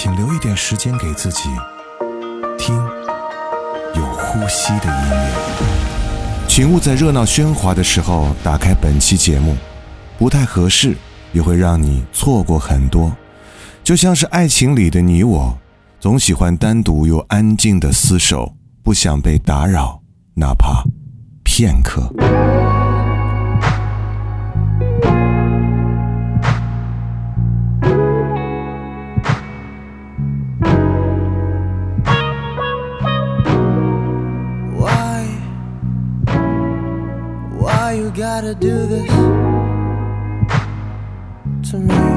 请留一点时间给自己，听有呼吸的音乐。请勿在热闹喧哗的时候打开本期节目，不太合适，也会让你错过很多。就像是爱情里的你我，总喜欢单独又安静的厮守，不想被打扰，哪怕片刻。Gotta do this to me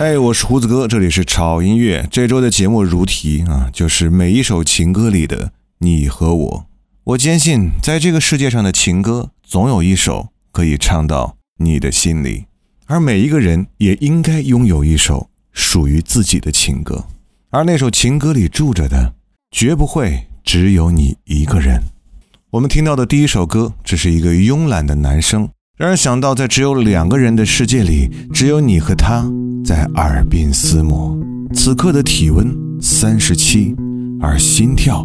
哎，我是胡子哥，这里是炒音乐。这周的节目如题啊，就是每一首情歌里的你和我。我坚信，在这个世界上的情歌，总有一首可以唱到你的心里。而每一个人也应该拥有一首属于自己的情歌，而那首情歌里住着的，绝不会只有你一个人。我们听到的第一首歌，这是一个慵懒的男声，让人想到在只有两个人的世界里，只有你和他。在耳鬓厮磨，此刻的体温三十七，而心跳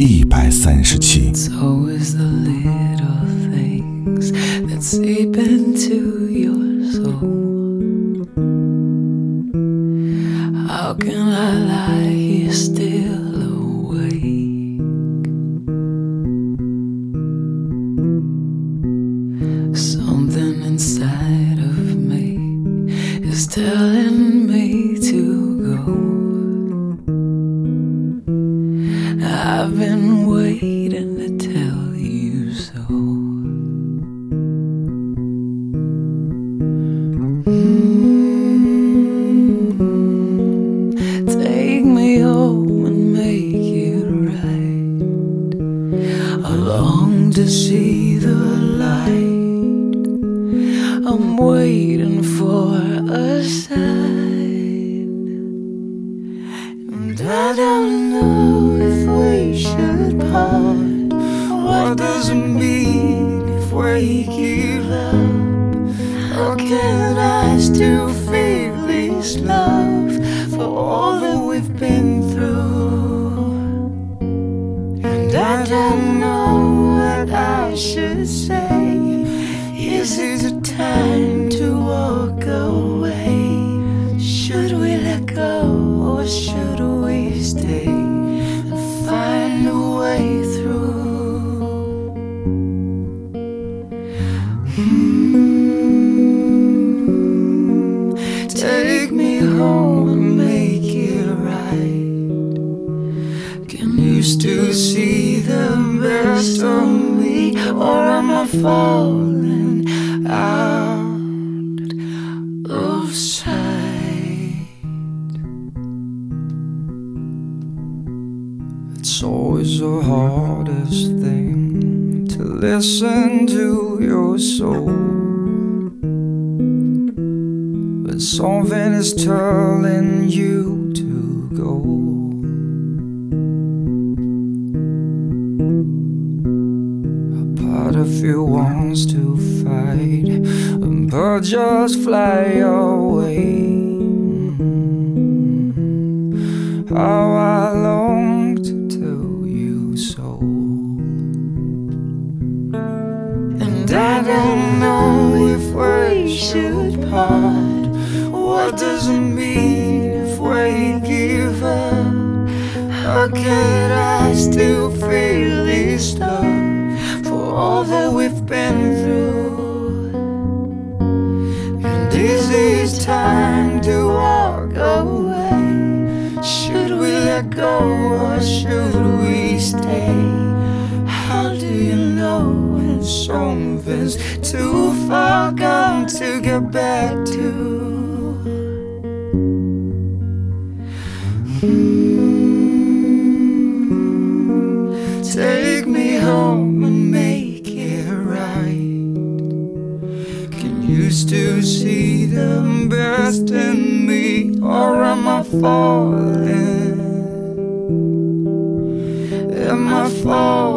一百三十七。How can I lie here still telling me to go. I've been waiting falling out of sight? It's always the hardest thing to listen to your soul. But something is telling should part. What does it mean if we give up? How can I still feel this love for all that we've been through? And is it time to walk away? Should we let go or should we stay? How do you know when Something's too far gone to get back to. Take me home and make it right. Can you still see the best in me, or am I falling? Am I falling?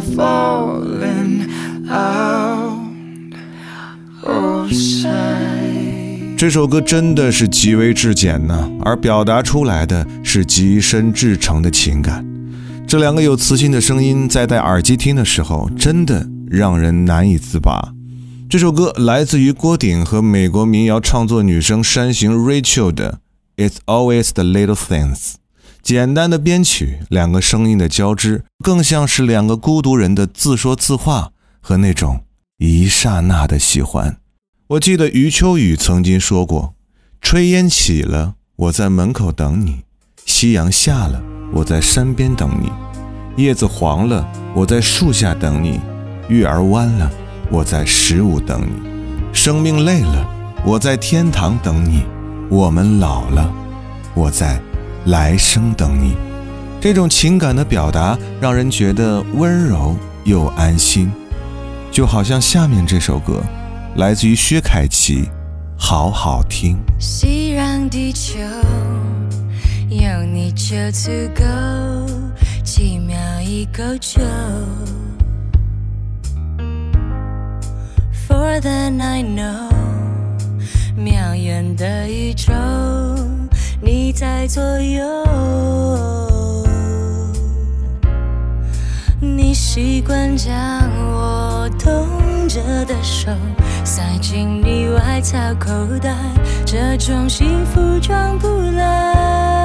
Falling out of sight? 这首歌真的是极为至简呢，而表达出来的是极深至诚的情感。这两个有磁性的声音，在戴耳机听的时候，真的让人难以自拔。这首歌来自于郭顶和美国民谣创作女声山形 Rachel 的《It's Always the Little Things》。简单的编曲，两个声音的交织，更像是两个孤独人的自说自话和那种一刹那的喜欢。我记得余秋雨曾经说过：“炊烟起了，我在门口等你；夕阳下了，我在山边等你；叶子黄了，我在树下等你；月儿弯了，我在十五等你；生命累了，我在天堂等你；我们老了，我在来生等你。”这种情感的表达，让人觉得温柔又安心，就好像下面这首歌。来自于薛凯琪，好好听。熙攘地球，有你就足够，几秒一够就。For then I know，渺远的宇宙，你在左右。你习惯将我冻着的手塞进你外套口袋，这种幸福装不来。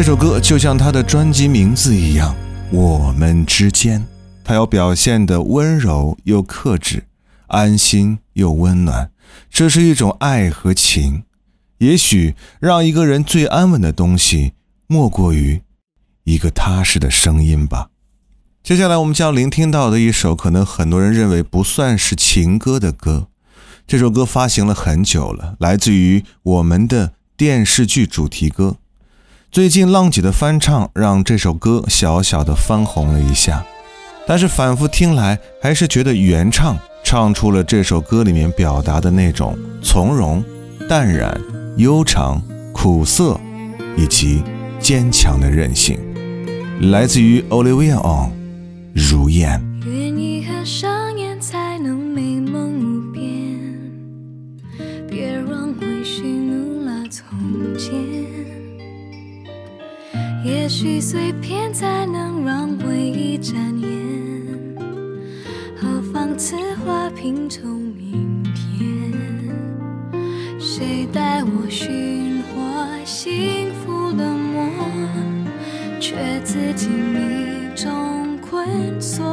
这首歌就像它的专辑名字一样，《我们之间》，它要表现的温柔又克制，安心又温暖，这是一种爱和情。也许让一个人最安稳的东西，莫过于一个踏实的声音吧。接下来我们将聆听到的一首，可能很多人认为不算是情歌的歌。这首歌发行了很久了，来自于我们的电视剧主题歌。最近浪姐的翻唱让这首歌小小的翻红了一下，但是反复听来，还是觉得原唱唱出了这首歌里面表达的那种从容、淡然、悠长、苦涩以及坚强的韧性。来自于 Olivia On，如燕。愿意合也许碎片才能让回忆展颜，何妨此花拼凑明天？谁带我寻获幸福的魔？却自己迷中困锁。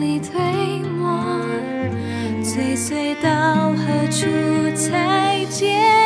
你推磨。追随到何处才见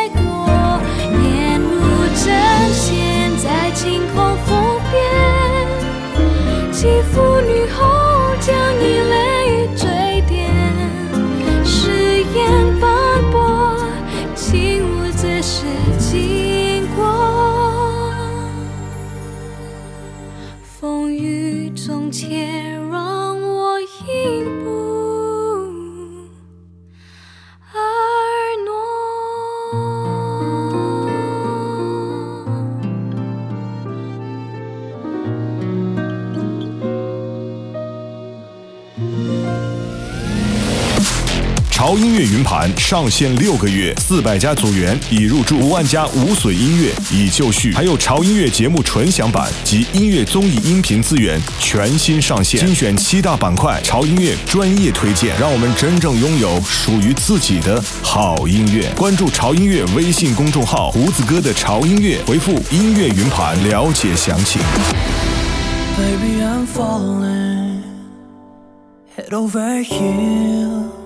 上线六个月，四百家组员已入驻，五万家无损音乐已就绪，还有潮音乐节目纯享版及音乐综艺音频资源全新上线，精选七大板块，潮音乐专业推荐，让我们真正拥有属于自己的好音乐。关注潮音乐微信公众号“胡子哥的潮音乐”，回复“音乐云盘”了解详情。Baby, I'm falling head over here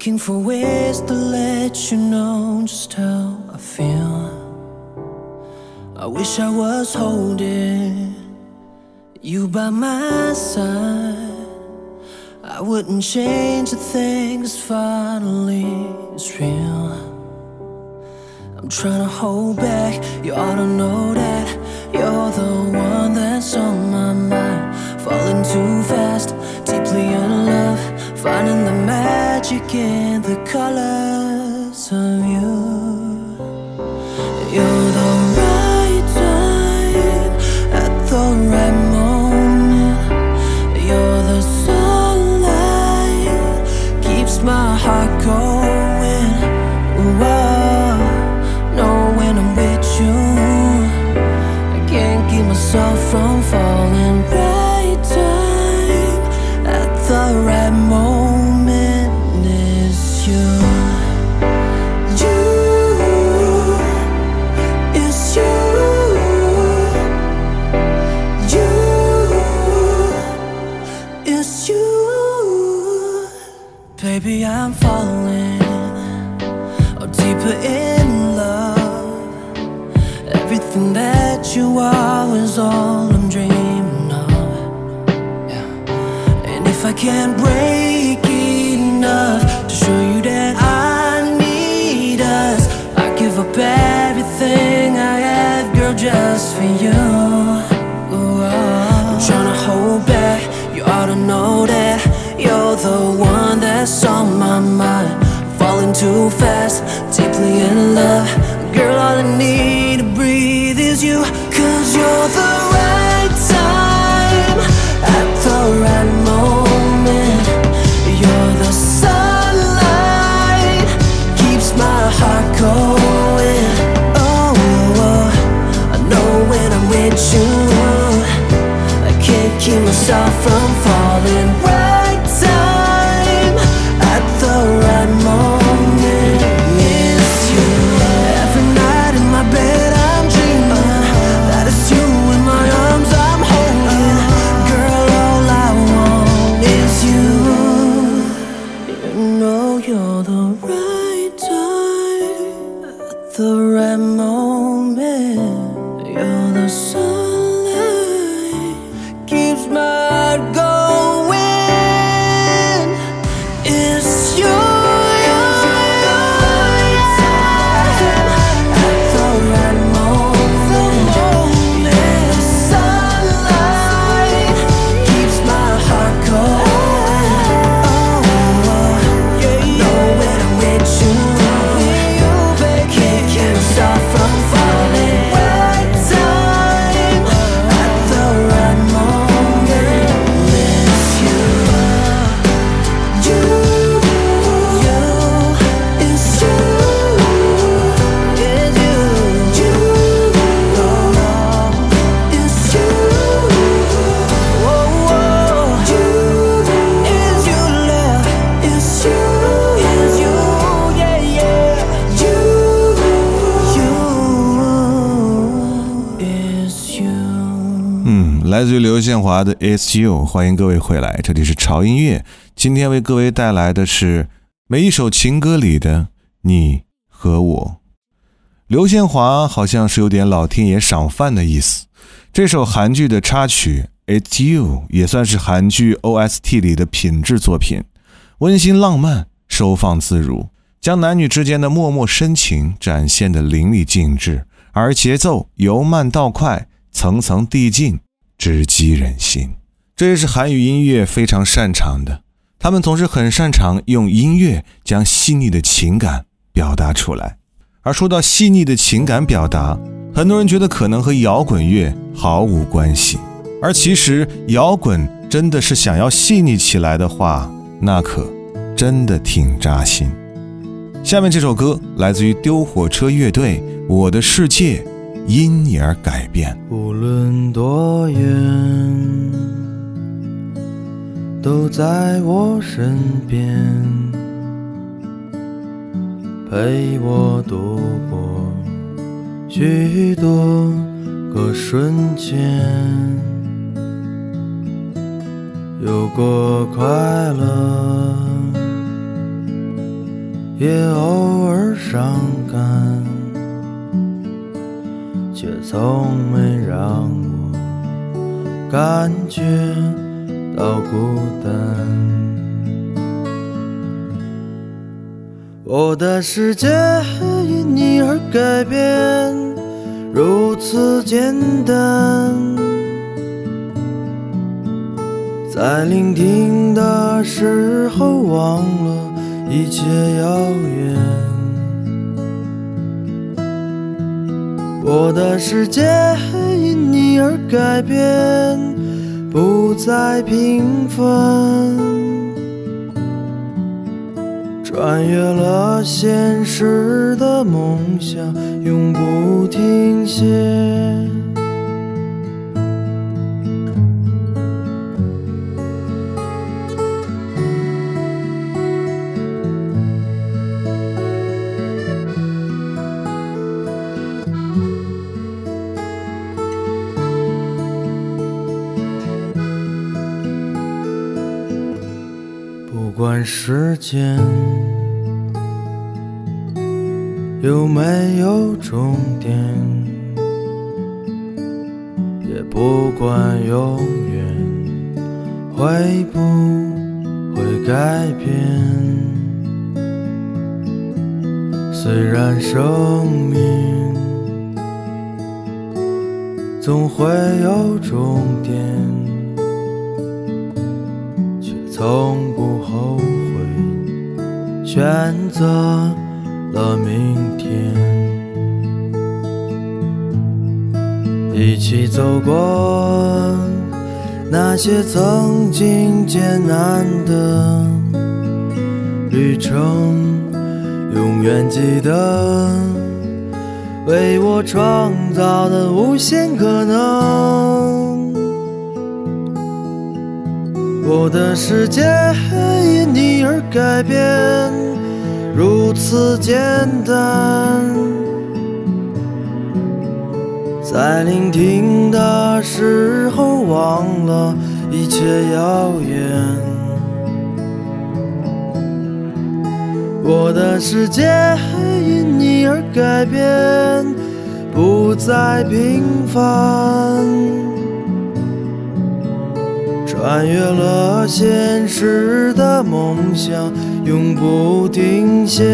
looking for ways to let you know just how I feel. I wish I was holding you by my side. I wouldn't change a thing, 'cause finally it's real. I'm trying to hold back. You ought to know that you're the one that's on my mind. Falling too fast, deeply in love, finding the magic in the colors of you. 刘宪华的《It's You》，欢迎各位回来，这里是潮音乐。今天为各位带来的是每一首情歌里的你和我。刘宪华好像是有点老天爷赏饭的意思。这首韩剧的插曲《It's You》也算是韩剧 OST 里的品质作品，温馨浪漫，收放自如，将男女之间的默默深情展现的淋漓尽致，而节奏由慢到快，层层递进，直击人心。这也是韩语音乐非常擅长的，他们总是很擅长用音乐将细腻的情感表达出来。而说到细腻的情感表达，很多人觉得可能和摇滚乐毫无关系，而其实摇滚真的是想要细腻起来的话，那可真的挺扎心。下面这首歌来自于丢火车乐队，《我的世界因你而改变》。无论多远，都在我身边，陪我度过许多个瞬间，有过快乐，也偶尔伤感。却从没让我感觉到孤单。我的世界因你而改变，如此简单。在聆听的时候，忘了一切遥远。我的世界因你而改变，不再平凡，穿越了现实的梦想，永不停歇。管时间有没有终点，也不管永远会不会改变。虽然生命总会有终点。从不后悔选择了明天，一起走过那些曾经艰难的旅程，永远记得为我创造的无限可能。我的世界因你而改变，如此简单。在聆听的时候，忘了一切遥远。我的世界因你而改变，不再平凡。穿越了现实的梦想，永不停歇。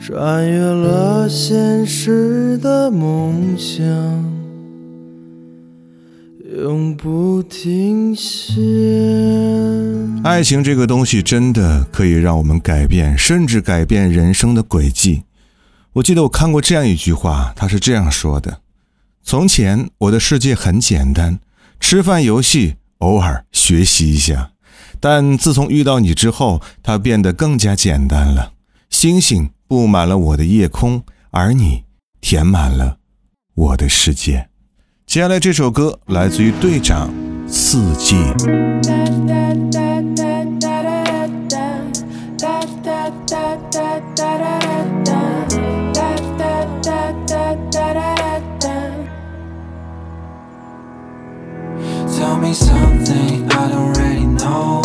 穿越了现实的梦想，永不停歇。爱情这个东西真的可以让我们改变，甚至改变人生的轨迹。我记得我看过这样一句话，他是这样说的：“从前我的世界很简单，吃饭、游戏，偶尔学习一下。但自从遇到你之后，它变得更加简单了。星星。”布满了我的夜空，而你填满了我的世界。接下来这首歌来自于队长四季。me something I don't really know.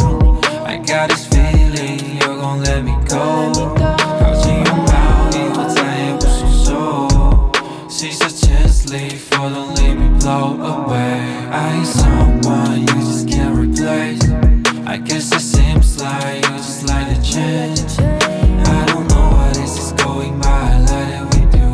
I got this feeling you're gonna let me go. 靠近拥抱你，我再也不松手。She's a chance leave, for don't leave me blow away. I ain't someone you just can't replace. I guess it seems like you just like a change. I don't know what this is going by, I let it with you.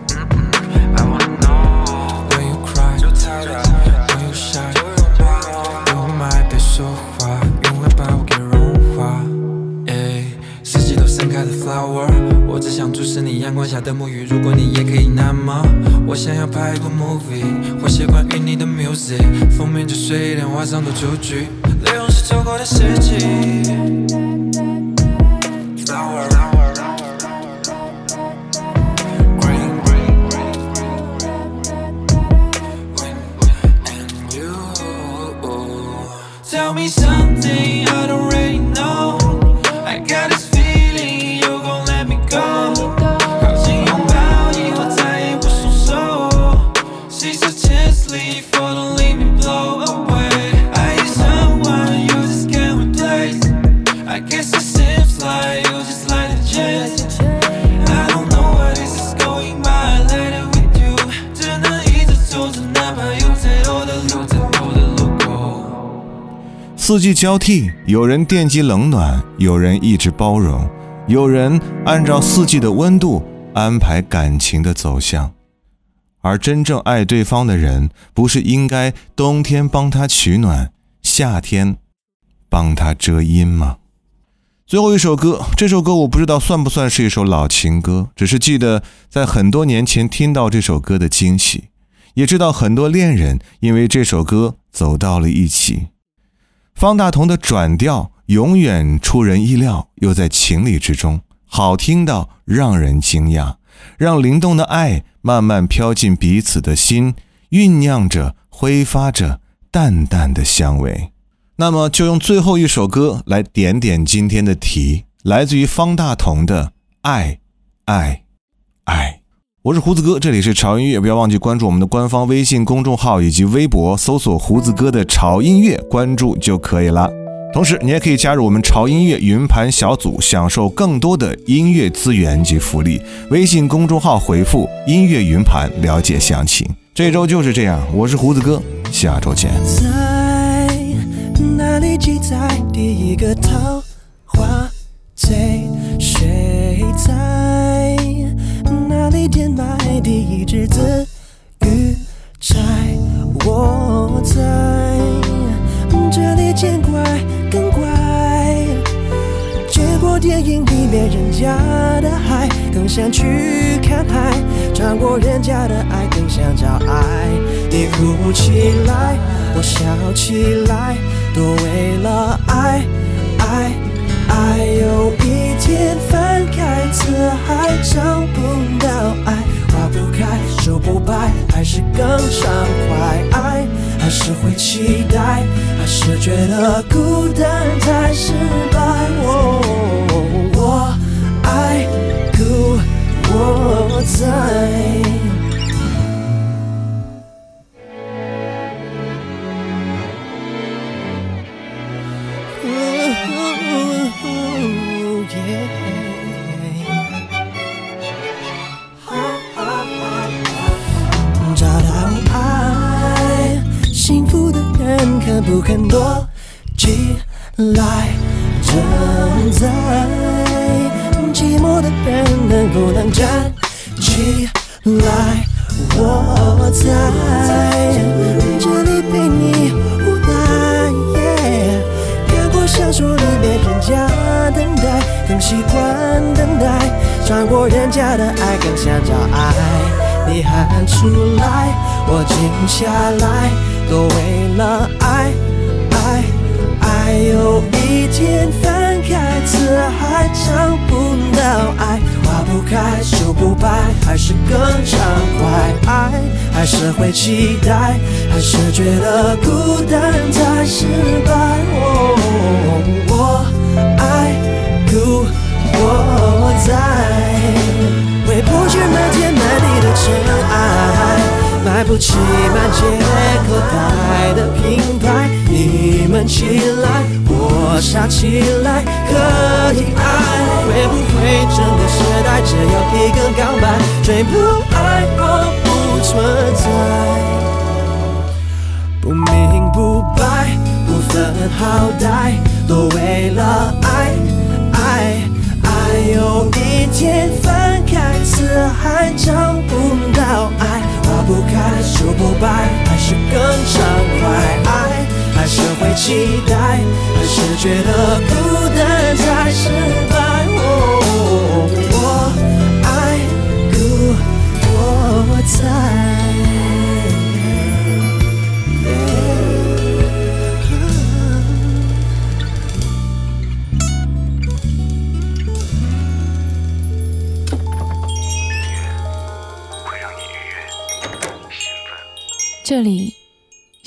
的沐浴，如果你也可以那么，我想要拍一部 movie，会写关于你的 music，封面就随便画上朵雏菊，旅行是走过的四季。四季交替，有人惦记冷暖，有人一直包容，有人按照四季的温度安排感情的走向。而真正爱对方的人，不是应该冬天帮他取暖，夏天帮他遮阴吗？最后一首歌，这首歌我不知道算不算是一首老情歌，只是记得在很多年前听到这首歌的惊喜，也知道很多恋人因为这首歌走到了一起。方大同的转调永远出人意料，又在情理之中，好听到让人惊讶，让灵动的爱慢慢飘进彼此的心，酝酿着，挥发着淡淡的香味。那么，就用最后一首歌来点点今天的题，来自于方大同的《爱，爱，爱》。我是胡子哥，这里是潮音乐，不要忘记关注我们的官方微信公众号以及微博，搜索“胡子哥的潮音乐”，关注就可以了。同时，你也可以加入我们潮音乐云盘小组，享受更多的音乐资源及福利。微信公众号回复“音乐云盘”了解详情。这周就是这样，我是胡子哥，下周见。在哪里记载第一个桃花醉？谁在？哪里填埋第一只字语在？我在这里见怪更怪，见过电影里面人家的海，更想去看海；尝过人家的爱，更想找爱。你哭起来，我笑起来，都为了爱，爱，爱。有一天孩子还找不到爱，花不开，树不白，还是更畅快？爱还是会期待，还是觉得孤单太失败？我我爱故我在。不肯躲起来？正在寂寞的人能不能站起来？我在这里陪你无奈。看过小说里面人家等待，更习惯等待，穿过人家的爱，更想找爱。你喊出来，我静下来，都为了爱，爱，爱。有一天翻开词海，找不到爱，花不开，树不掰，还是更畅快。爱还是会期待，还是觉得孤单太失败。哦，我爱故我在。回不去那天满地的尘埃，买不起满街口袋的品牌。你们起来，我傻起来，可以爱。会不会整个时代只有一个告白？追不爱我不存在，不明不白，不分好歹，都为了爱爱爱。有一天翻开词海，找不到爱，不开，手不败，还是更畅快。爱还是会期待，还是觉得孤单才失败。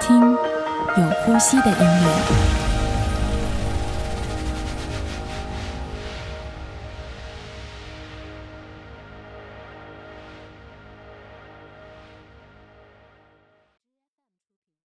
听有呼吸的音乐。